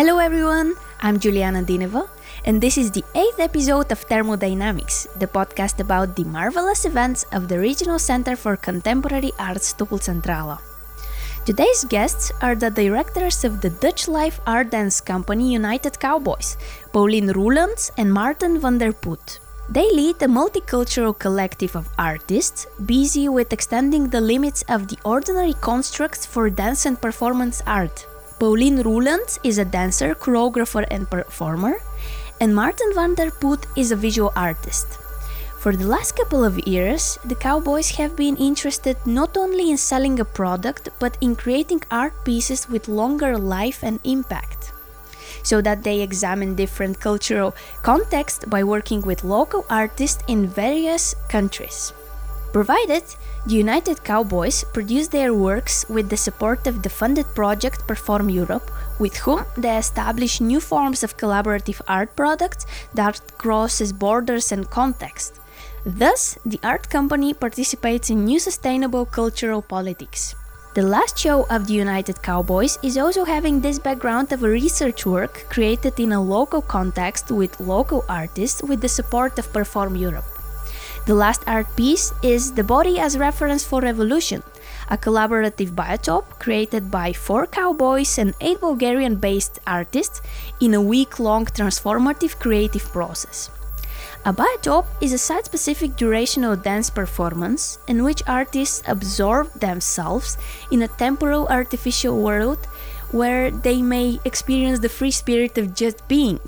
Hello everyone, I'm Juliana Dineva, and this is the eighth episode of Thermodynamics, the podcast about the marvelous events of the Regional Center for Contemporary Arts Centrala. Today's guests are the directors of the Dutch live art dance company United Cowboys, Pauline Roelants and Maarten van der Put. They lead a multicultural collective of artists busy with extending the limits of the ordinary constructs for dance and performance art. Pauline Roelants is a dancer, choreographer, and performer, and Maarten van der Put is a visual artist. For the last couple of years, the Cowboys have been interested not only in selling a product but in creating art pieces with longer life and impact. So that they examine different cultural contexts by working with local artists in various countries. Provided the United Cowboys produce their works with the support of the funded project Perform Europe, with whom they establish new forms of collaborative art products that crosses borders and context. Thus, the art company participates in new sustainable cultural politics. The last show of the United Cowboys is also having this background of a research work created in a local context with local artists with the support of Perform Europe. The last art piece is The Body as Reference for Revolution, a collaborative biotop created by four cowboys and eight Bulgarian based artists in a week long transformative creative process. A biotop is a site specific durational dance performance in which artists absorb themselves in a temporal artificial world where they may experience the free spirit of just being.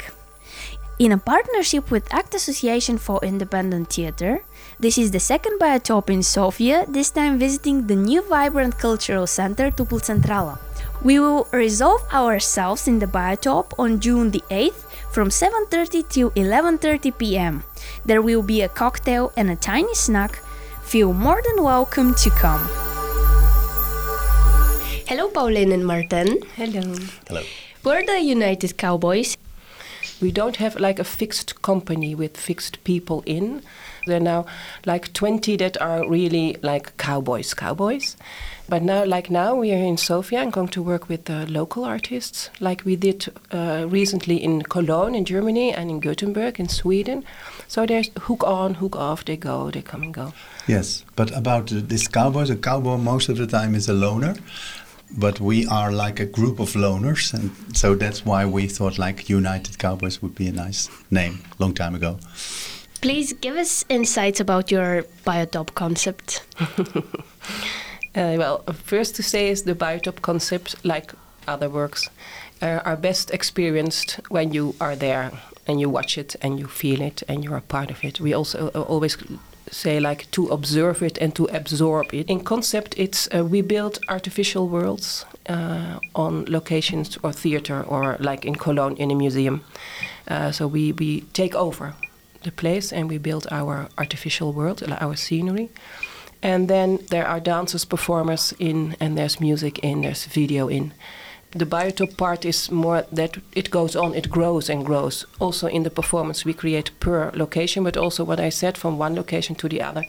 In a partnership with Act Association for Independent Theatre, this is the second biotop in Sofia, this time visiting the new vibrant cultural center Toplocentrala. We will resolve ourselves in the biotop on June the 8th from 7:30 till 11:30 p.m. There will be a cocktail and a tiny snack. Feel more than welcome to come. Hello Pauline and Maarten. Hello. Hello. We're the United Cowboys we don't have like a fixed company with fixed people in. There are now like 20 that are really like cowboys, cowboys. But now, like now, we are in Sofia and going to work with uh, local artists, like we did uh, recently in Cologne in Germany and in Gothenburg in Sweden. So there's hook on, hook off. They go, they come and go. Yes, but about uh, this cowboys, a cowboy most of the time is a loner, but we are like a group of loners, and so that's why we thought like United Cowboys would be a nice name long time ago. Please give us insights about your biotop concept. uh, well, first to say is the biotop concept, like other works, uh, are best experienced when you are there and you watch it and you feel it and you're a part of it. We also uh, always say like to observe it and to absorb it. In concept, it's uh, we build artificial worlds uh, on locations or theater or like in Cologne in a museum. Uh, so we, we take over the place and we build our artificial world, our scenery. And then there are dancers, performers in, and there's music in, there's video in the biotop part is more that it goes on, it grows and grows. Also in the performance we create per location, but also what I said from one location to the other.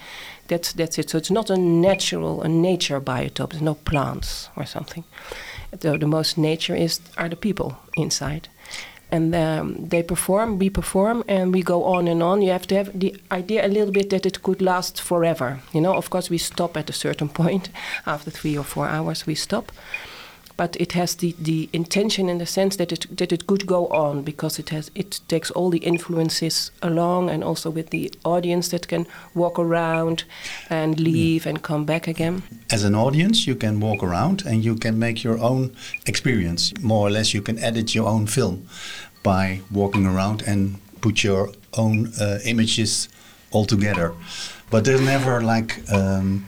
That's that's it. So it's not a natural, a nature biotope. There's no plants or something. The, the most nature is are the people inside. And um, they perform, we perform, and we go on and on. You have to have the idea a little bit that it could last forever. You know, of course, we stop at a certain point. After three or four hours, we stop but it has the, the intention in the sense that it that it could go on because it has it takes all the influences along and also with the audience that can walk around and leave yeah. and come back again. As an audience, you can walk around and you can make your own experience. More or less, you can edit your own film by walking around and put your own uh, images all together. But there's never like. Um,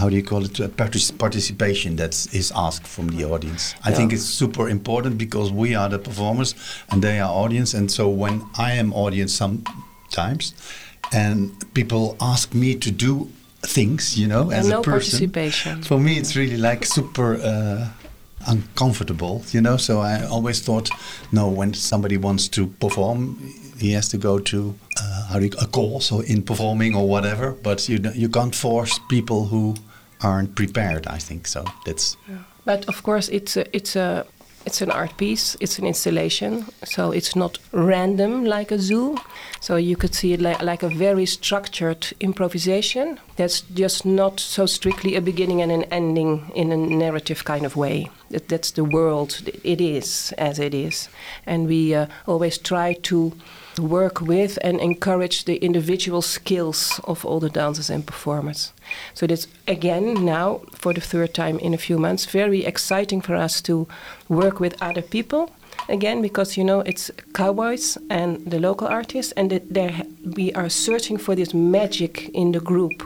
how do you call it participation that is asked from the audience i yeah. think it's super important because we are the performers and they are audience and so when i am audience sometimes and people ask me to do things you know as no a person for me it's really like super uh, uncomfortable you know so i always thought no when somebody wants to perform he has to go to uh, how do you, a course or in performing or whatever. But you you can't force people who aren't prepared. I think so. That's. Yeah. But of course, it's a, it's a it's an art piece, it's an installation, so it's not random like a zoo. So you could see it like, like a very structured improvisation that's just not so strictly a beginning and an ending in a narrative kind of way. That, that's the world, it is as it is. And we uh, always try to work with and encourage the individual skills of all the dancers and performers. So that's again now for the third time in a few months very exciting for us to work with other people again because you know it's cowboys and the local artists and that we are searching for this magic in the group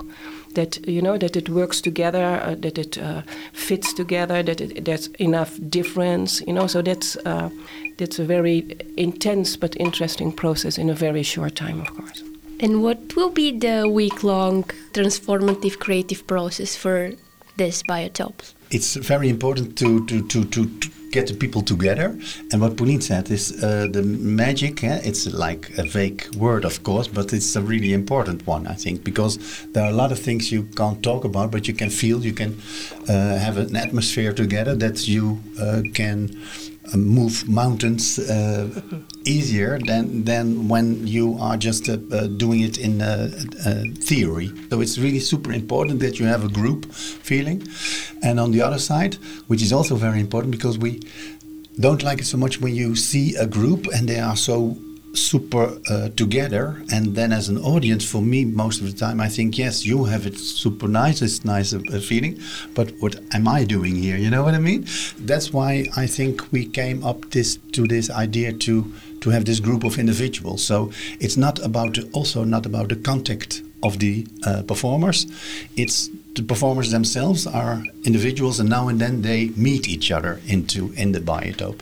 that you know that it works together, uh, that it uh, fits together, that it, there's enough difference. You know, so that's uh, that's a very intense but interesting process in a very short time, of course. And what will be the week-long transformative creative process for this biotope? It's very important to to to to, to get the people together. And what Pauline said is uh, the magic. Eh? It's like a vague word, of course, but it's a really important one, I think, because there are a lot of things you can't talk about, but you can feel. You can uh, have an atmosphere together that you uh, can move mountains uh, easier than than when you are just uh, uh, doing it in uh, theory. So it's really super important that you have a group feeling. And on the other side, which is also very important because we don't like it so much when you see a group and they are so super uh, together. And then as an audience for me most of the time i think yes you have it super nice it's nice a, a, feeling. But what am i doing here? You know what i mean? That's why i think we came up this to this idea to to have this group of individuals. So it's not about also not about the contact of the uh, performers. It's the performers themselves are individuals and now and then they meet each other into in the biotope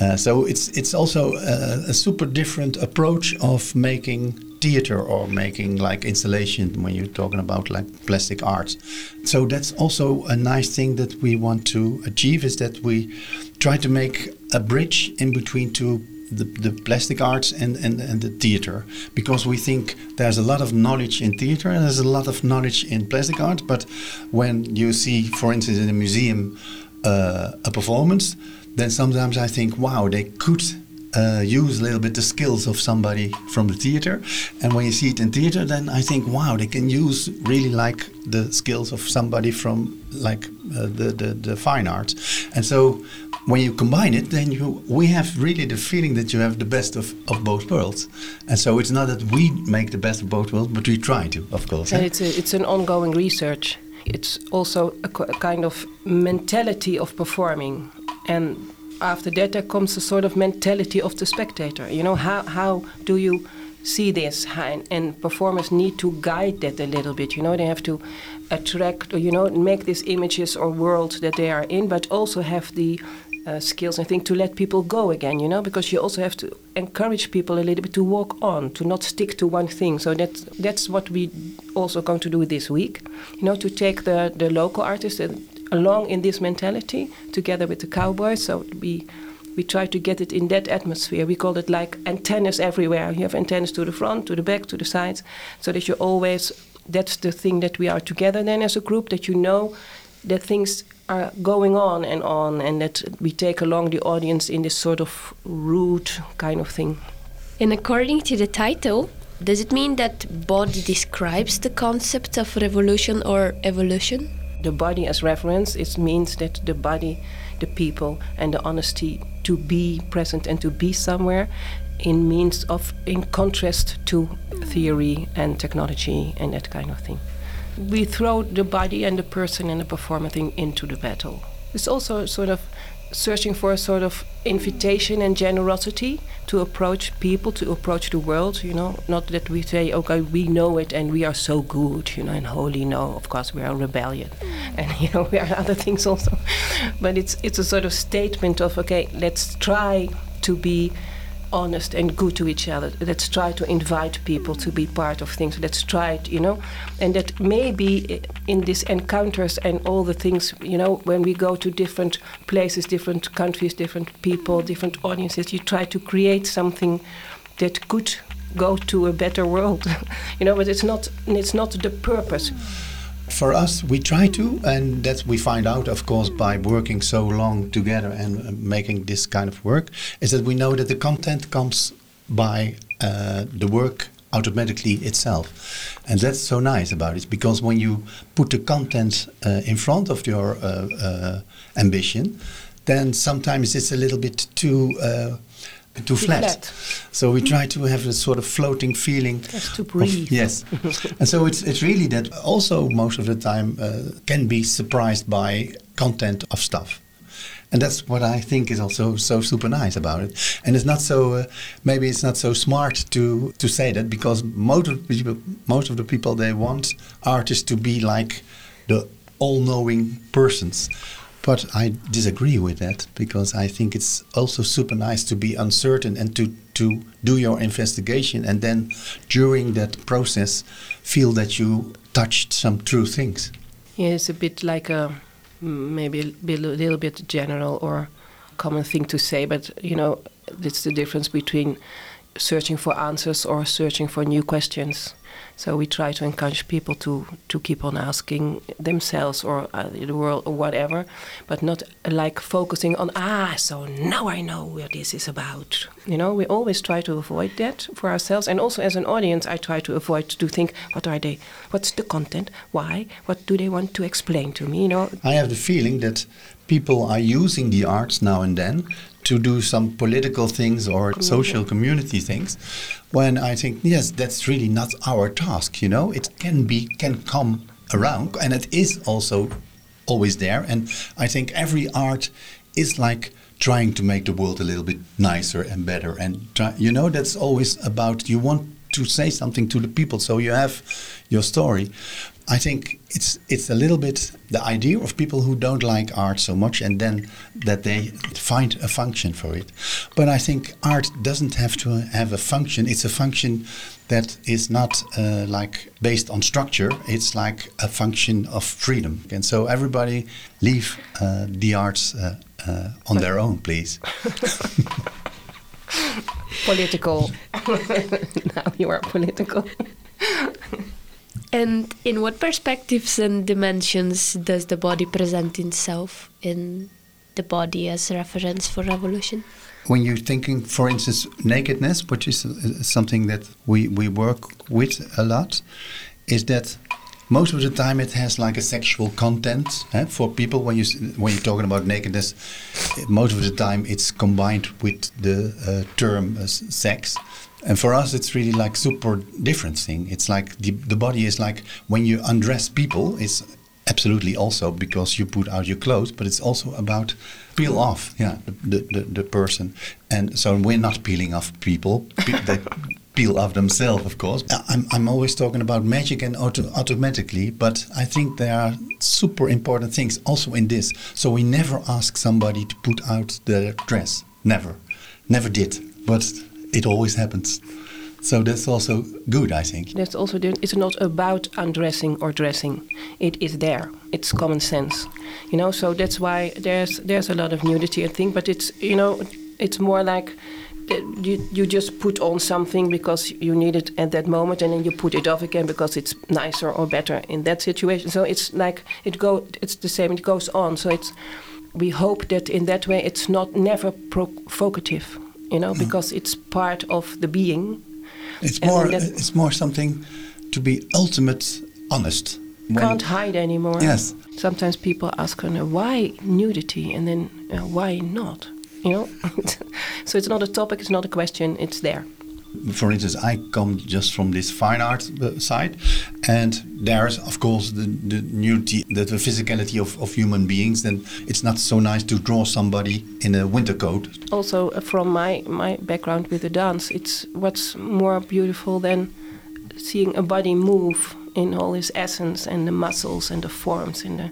uh, so it's it's also a, a, super different approach of making theater or making like installation when you're talking about like plastic arts. So that's also a nice thing that we want to achieve is that we try to make a bridge in between two the, the plastic arts and, and, and the theater because we think there's a lot of knowledge in theater and there's a lot of knowledge in plastic art but when you see for instance in a museum uh, a performance then sometimes I think, wow, they could uh, use a little bit the skills of somebody from the theater. And when you see it in theater, then I think, wow, they can use really like the skills of somebody from like uh, the, the, the fine arts. And so when you combine it, then you we have really the feeling that you have the best of, of both worlds. And so it's not that we make the best of both worlds, but we try to, of course. And eh? it's a, it's an ongoing research. It's also a, a kind of mentality of performing and after that there comes a sort of mentality of the spectator you know how how do you see this and, and performers need to guide that a little bit you know they have to attract or you know make these images or world that they are in but also have the uh, skills I think to let people go again you know because you also have to encourage people a little bit to walk on to not stick to one thing so that's that's what we also going to do this week you know to take the the local artists along in this mentality together with the cowboys. So we we try to get it in that atmosphere. We call it like antennas everywhere. You have antennas to the front, to the back, to the sides, so that you're always. That's the thing that we are together then as a group. That you know that things are going on and on, and that we take along the audience in this sort of route kind of thing. And according to the title, does it mean that body describes the concept of revolution or evolution? the body as reference, it means that the body, the people, and the honesty to be present and to be somewhere in means of in contrast to theory and technology and that kind of thing. We throw the body and the person and the performer thing into the battle. It's also sort of searching for a sort of invitation and generosity to approach people, to approach the world, you know, not that we say, okay, we know it and we are so good, you know, and holy. No, of course, we are rebellion, mm. and you know, we are other things also. But it's it's a sort of statement of, okay, let's try to be honest and good to each other. Let's try to invite people to be part of things. Let's try it, you know, and that maybe in these encounters and all the things, you know, when we go to different places, different countries, different people, different audiences, you try to create something that could go to a better world, you know. But it's not it's not the purpose For us, we try to, and that we find out, of course, by working so long together and uh, making this kind of work, is that we know that the content comes by uh, the work automatically itself. And that's so nice about it because when you put the content uh, in front of your uh, uh, ambition, then sometimes it's a little bit too. Too flat. flat. So we try to have a sort of floating feeling. Just to of- yes. and so it's, it's really that also most of the time uh, can be surprised by content of stuff. And that's what I think is also so super nice about it. And it's not so, uh, maybe it's not so smart to, to say that because most of, the people, most of the people, they want artists to be like the all-knowing persons. But I disagree with that because I think it's also super nice to be uncertain and to, to do your investigation and then during that process feel that you touched some true things. Yeah, it's a bit like a maybe a little bit general or common thing to say, but you know, it's the difference between searching for answers or searching for new questions. So we try to encourage people to to keep on asking themselves or uh, the world or whatever, but not uh, like focusing on ah, so now I know what this is about. You know, we always try to avoid that for ourselves, and also as an audience, I try to avoid to think what are they, what's the content, why, what do they want to explain to me? You know, I have the feeling that people are using the arts now and then to do some political things or mm-hmm. social community things when I think yes that's really not our task you know? It can be can come around and it is also always there and I think every art is like trying to make the world a little bit nicer and better and try, you know that's always about you want to say something to the people so you have your story I think it's it's a little bit the idea of people who don't like art so much and then that they find a function for it. But I think art doesn't have to have a function. It's a function that is not uh, like based on structure. It's like a function of freedom. And so everybody leave uh, the arts uh, uh, on their own, please. political. now you are political. And in what perspectives and dimensions does the body present itself in the body as reference for revolution? When you're thinking, for instance, nakedness, which is uh, something that we, we work with a lot, is that most of the time it has like a sexual content eh? for people. When you when you're talking about nakedness, most of the time it's combined with the uh, term uh, sex. And for us, it's really like super different thing. It's like the, the body is like when you undress people, it's absolutely also because you put out your clothes, but it's also about peel off, yeah, the, the, the person. And so we're not peeling off people. Pe- they peel off themselves, of course. I'm, I'm always talking about magic and auto- automatically, but I think there are super important things also in this. So we never ask somebody to put out their dress. Never. Never did. But it always happens. So that's also good, I think. That's also the, it's not about undressing or dressing. It is there. It's common sense, you know. So that's why there's there's a lot of nudity, I think. But it's you know it's more like uh, you you just put on something because you need it at that moment, and then you put it off again because it's nicer or better in that situation. So it's like it go it's the same. It goes on. So it's we hope that in that way it's not never provocative, you know, because it's part of the being. It's And more. It's more something to be ultimate honest. Can't hide anymore. Yes. Sometimes people ask, uh, why nudity, and then uh, why not? You know. so it's not a topic. It's not a question. It's there. For instance, I come just from this fine art uh, side, and there's of course the the nudity, the, the physicality of, of human beings. Then it's not so nice to draw somebody in a winter coat. Also, uh, from my my background with the dance, it's what's more beautiful than seeing a body move in all its essence and the muscles and the forms and the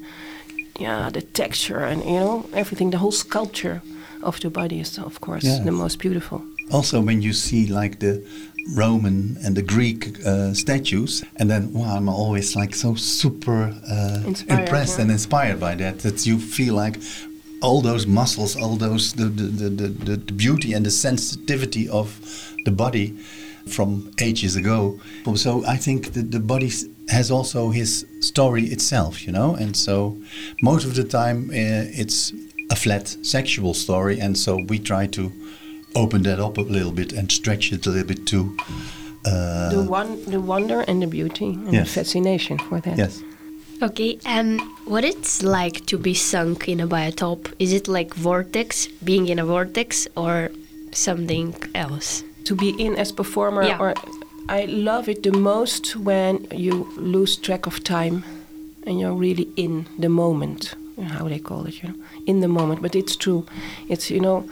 yeah the texture and you know everything. The whole sculpture of the body is of course Yes. the most beautiful. Also, when you see like the Roman and the Greek uh, statues, and then wow, I'm always like so super uh, impressed yeah. and inspired by that. That you feel like all those muscles, all those the the, the, the, the, the beauty and the sensitivity of the body from ages ago. So I think that the body has also his story itself, you know. And so most of the time uh, it's a flat sexual story, and so we try to open that up a little bit and stretch it a little bit to. Uh, the one, the wonder and the beauty and Yes. the fascination for that. yes. Okay, and what it's like to be sunk in a biotop? Is it like vortex, being in a vortex, or something else? to be in as performer Yeah. or I love it the most when you lose track of time and you're really in the moment how they call it you know in the moment but it's true it's you know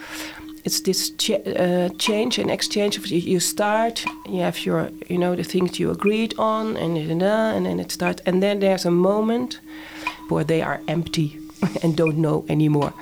it's this ch- uh, change and exchange of you, you start you have your you know the things you agreed on and and then it starts and then there's a moment where they are empty and don't know anymore.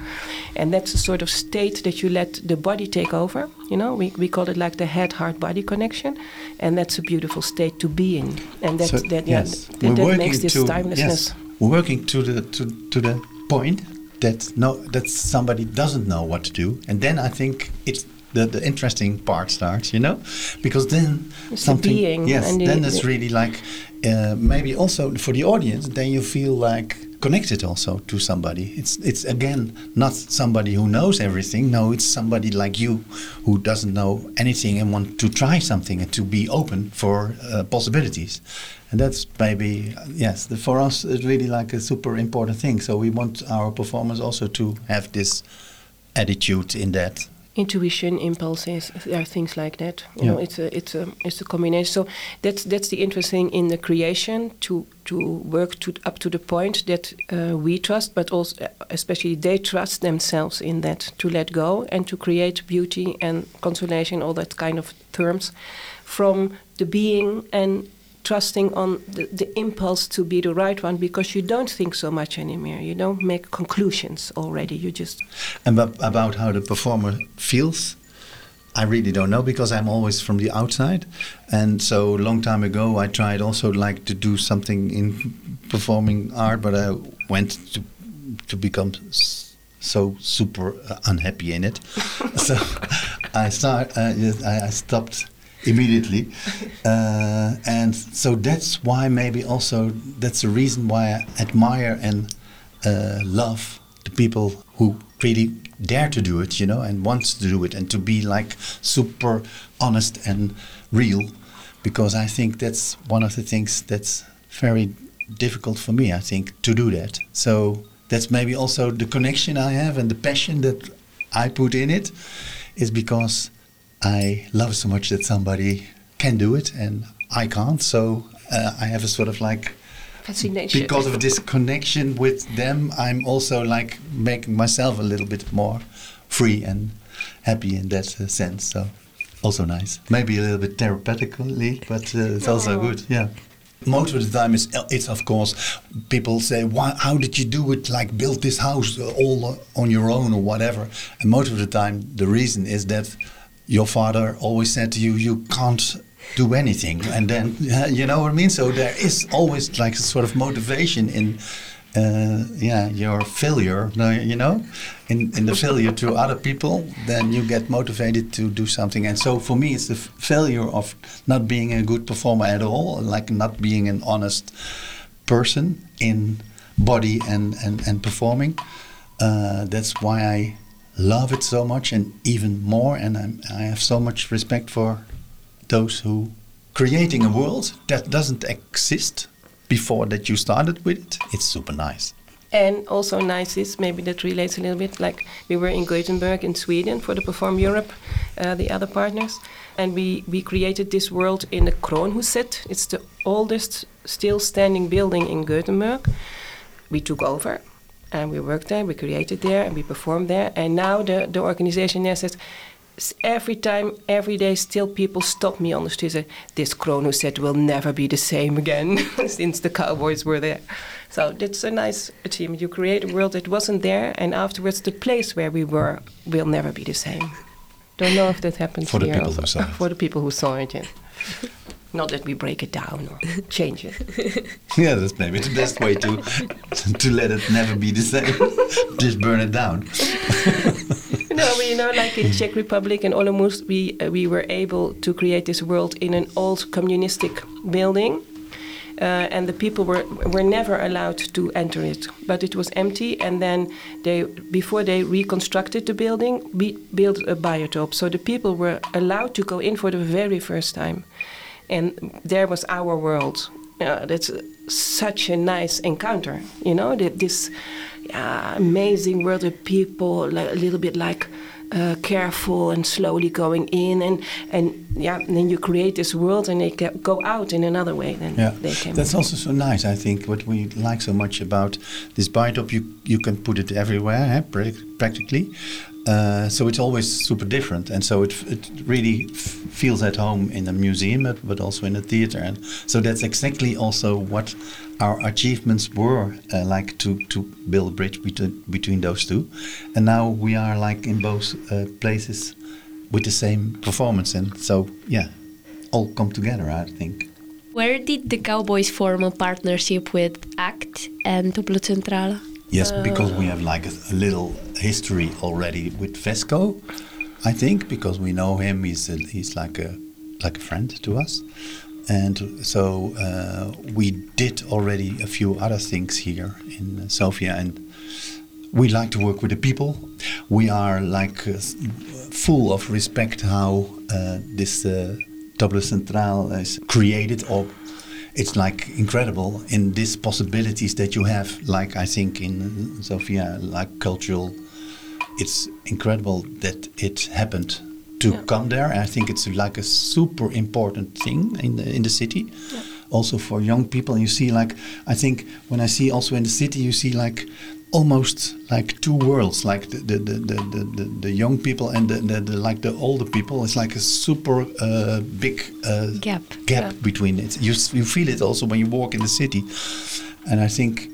And that's a sort of state that you let the body take over. You know, we, we call it like the head heart body connection. And that's a beautiful state to be in. And that, So, that, yeah, yes, that, that makes this timelessness. yes, we're working to the to, to the point that no that somebody doesn't know what to do, and then I think it's the, the interesting part starts, you know, because then It's the something being yes, then it's really like uh, maybe also for the audience, then you feel like connected also to somebody. It's it's again not somebody who knows everything. No, it's somebody like you who doesn't know anything and want to try something and to be open for uh, possibilities. And that's maybe yes, the, for us it's really like a super important thing. So we want our performers also to have this attitude in that. intuition impulses there are things like that you Yeah. know it's a it's a it's a combination so that's that's the interesting in the creation to to work to up to the point that uh, we trust but also uh, especially they trust themselves in that to let go and to create beauty and consolation all that kind of terms from the being and trusting on the, the impulse to be the right one because you don't think so much anymore you don't make conclusions already you just And about how the performer feels, I really don't know because I'm always from the outside. And so long time ago, I tried also like to do something in performing art, but I went to to become so super uh, unhappy in it. so I start. Uh, I stopped immediately, uh, and so that's why maybe also that's the reason why I admire and uh, love the people who really dare to do it, you know, and wants to do it, and to be like super honest and real, because I think that's one of the things that's very difficult for me. I think to do that. So that's maybe also the connection I have and the passion that I put in it, is because I love so much that somebody can do it and I can't. So uh, I have a sort of like fascination because of this connection with them, I'm also like making myself a little bit more free and happy in that uh, sense. So also nice. Maybe a little bit therapeutically, but uh, it's also good. Yeah. Most of the time, it's, it's of course people say, "Why? How did you do it? Like build this house all on your own or whatever?" And most of the time, the reason is that your father always said to you, "You can't do anything," and then you know what I mean. So there is always like a sort of motivation in, uh, yeah, your failure. You know, in in the failure to other people, then you get motivated to do something. And so for me, it's the failure of not being a good performer at all, like not being an honest person in body and and and performing. Uh, that's why I love it so much and even more. And I'm, I have so much respect for those who creating a world that doesn't exist before that you started with it. It's super nice. And also nice is maybe that relates a little bit like we were in Gothenburg in Sweden for the Perform Europe, uh, the other partners, and we we created this world in the Kronhuset. It's the oldest still standing building in Gothenburg. We took over and we worked there, we created there, and we performed there. And now the the organization there says. Every time, every day, still people stop me on the street. and Say, "This Kronhuset will never be the same again," since the cowboys were there. So that's a nice achievement. You create a world that wasn't there, and afterwards the place where we were will never be the same. Don't know if that happens For the people also. who saw it. For the people who saw it, yeah. Not that we break it down or change it. Yeah, that's maybe the best way to to let it never be the same. Just burn it down. no, but you know, like in Czech Republic and Olomouc, we uh, we were able to create this world in an old communistic building, uh, and the people were were never allowed to enter it. But it was empty, and then they before they reconstructed the building, we built a biotope. So the people were allowed to go in for the very first time, and there was our world. Uh, that's such a nice encounter, you know. that This uh, amazing world of people, a little bit like uh, careful and slowly going in and and yeah and then you create this world and they go out in another way then yeah. they came that's also so nice i think what we like so much about this biotope you you can put it everywhere eh, practically uh, so it's always super different, and so it it really feels at home in a museum, but, but also in a theater, and so that's exactly also what our achievements were uh, like to to build a bridge between between those two, and now we are like in both uh, places with the same performance, and so yeah, all come together, I think. Where did the Cowboys form a partnership with ACT and Toplocentrala? Yes, because we have like a, a, little history already with Vesco, I think, because we know him. He's a, he's like a like a friend to us, and so uh, we did already a few other things here in Sofia, and we like to work with the people. We are like uh, full of respect how uh, this uh, Toplocentrala is created or it's like incredible in these possibilities that you have. Like I think in Sofia, like cultural, it's incredible that it happened to yeah. come there. I think it's like a super important thing in the in the city. Yeah. Also for young people, you see like I think when I see also in the city, you see like almost like two worlds like the the, the, the, the, the young people and the, the, the, like the older people it's like a super uh, big uh, gap gap yeah. between it you, you feel it also when you walk in the city and i think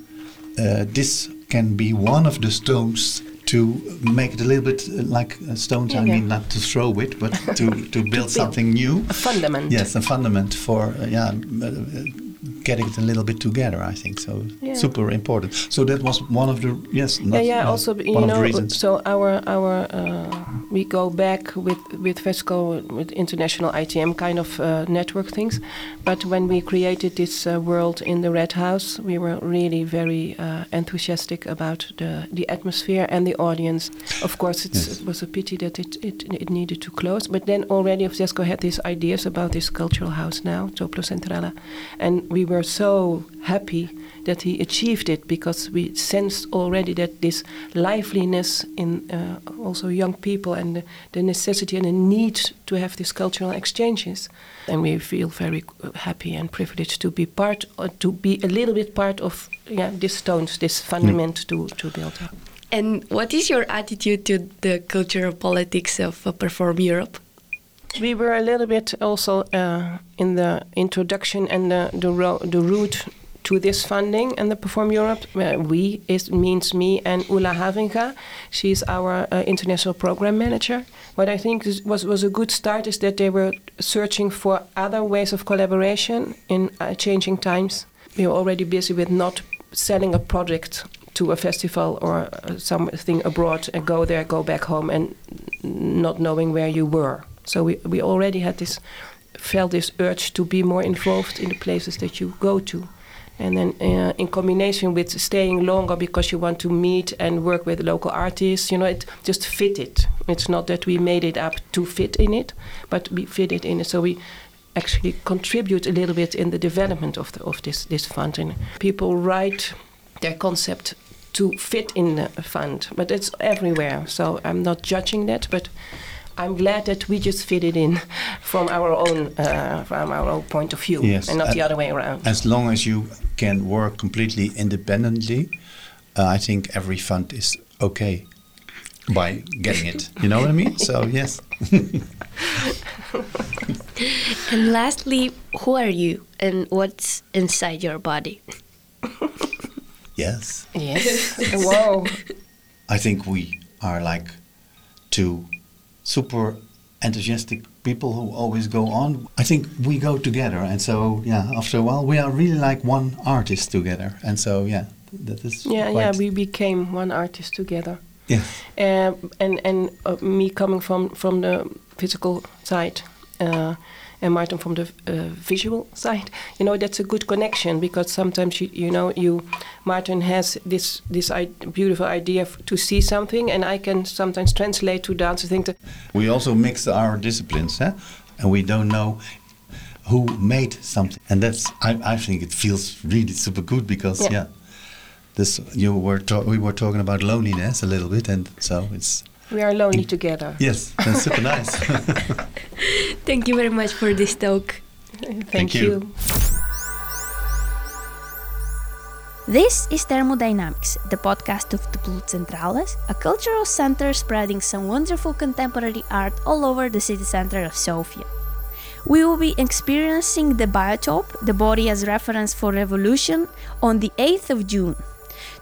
uh, this can be one of the stones to make it a little bit uh, like stones. Yeah, I mean, not to throw it, but to, to build something new. A fundament. Yes, a fundament for uh, yeah uh, getting it a little bit together. I think so. Yeah. Super important. So that was one of the yes. yeah, yeah. also, you know, so our our uh, we go back with with Vesco with international ITM kind of uh, network things, but when we created this uh, world in the Red House, we were really very uh, enthusiastic about the the atmosphere and the audience. Of course, yes. it was a pity that it, it it needed to close, but then already Vesco had these ideas about this cultural house now, Toplocentrala, and we were so happy that he achieved it because we sensed already that this liveliness in uh, also young people and the, the, necessity and the need to have these cultural exchanges. And we feel very happy and privileged to be part, uh, to be a little bit part of yeah, this stones, this fundament mm. to, to build up. And what is your attitude to the cultural politics of uh, Perform Europe? We were a little bit also uh, in the introduction and the the, ro- the route to this funding and the Perform Europe. Uh, we is means me and Ula Havinga. She's our uh, international program manager. What I think was was a good start is that they were searching for other ways of collaboration in uh, changing times. We were already busy with not selling a project to a festival or uh, something abroad and go there, go back home, and not knowing where you were. So we, we already had this, felt this urge to be more involved in the places that you go to. And then uh, in combination with staying longer because you want to meet and work with local artists, you know, it just fit it. It's not that we made it up to fit in it, but we fit it in it. So we actually contribute a little bit in the development of, the, of this, this fund. And people write their concept to fit in the fund, but it's everywhere. So I'm not judging that, but I'm glad that we just fit it in from our own uh, from our own point of view, yes, and not the other way around. As long as you can work completely independently, uh, I think every fund is okay by getting it. You know what I mean? So yes. and lastly, who are you, and what's inside your body? yes. Yes. Whoa. I think we are like two super enthusiastic people who always go on. I think we go together, and so yeah, after a while, we are really like one artist together, and so yeah, that is yeah, yeah, we became one artist together. Yeah, uh, and and uh, me coming from from the physical side. Uh, and Maarten from the uh, visual side. You know, that's a good connection because sometimes you, you know, you Maarten has this this I- beautiful idea f- to see something, and I can sometimes translate to dance. I think that We also mix our disciplines, huh? and we don't know who made something, and that's I, I think it feels really super good because Yeah. yeah, this you were ta- we were talking about loneliness a little bit, and so it's we are lonely together. yes, that's super nice. Thank you very much for this talk. Thank, Thank you. you. This is Thermodynamics, the podcast of Toplocentrala's, a cultural center spreading some wonderful contemporary art all over the city center of Sofia. We will be experiencing the biotope, the body as reference for revolution, on the 8th of June.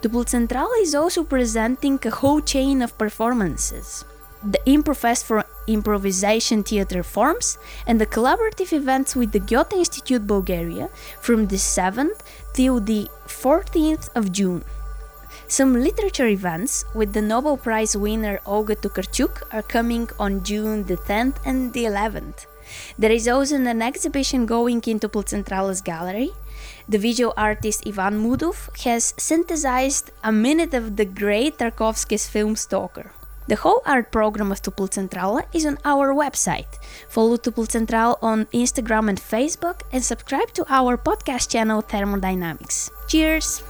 Toplocentrala is also presenting a whole chain of performances. The Improfest for Improvisation Theatre forms and the collaborative events with the Goethe Institute Bulgaria from the 7th till the 14th of June. Some literature events with the Nobel Prize winner Olga Tokarczuk are coming on June the 10th and the 11th. There is also an exhibition going into Centrales Gallery. The visual artist Ivan Mudov has synthesized a minute of the great Tarkovsky's film Stalker. The whole art program of Toplocentrala is on our website. Follow Toplocentrala on Instagram and Facebook and subscribe to our podcast channel Thermodynamics. Cheers!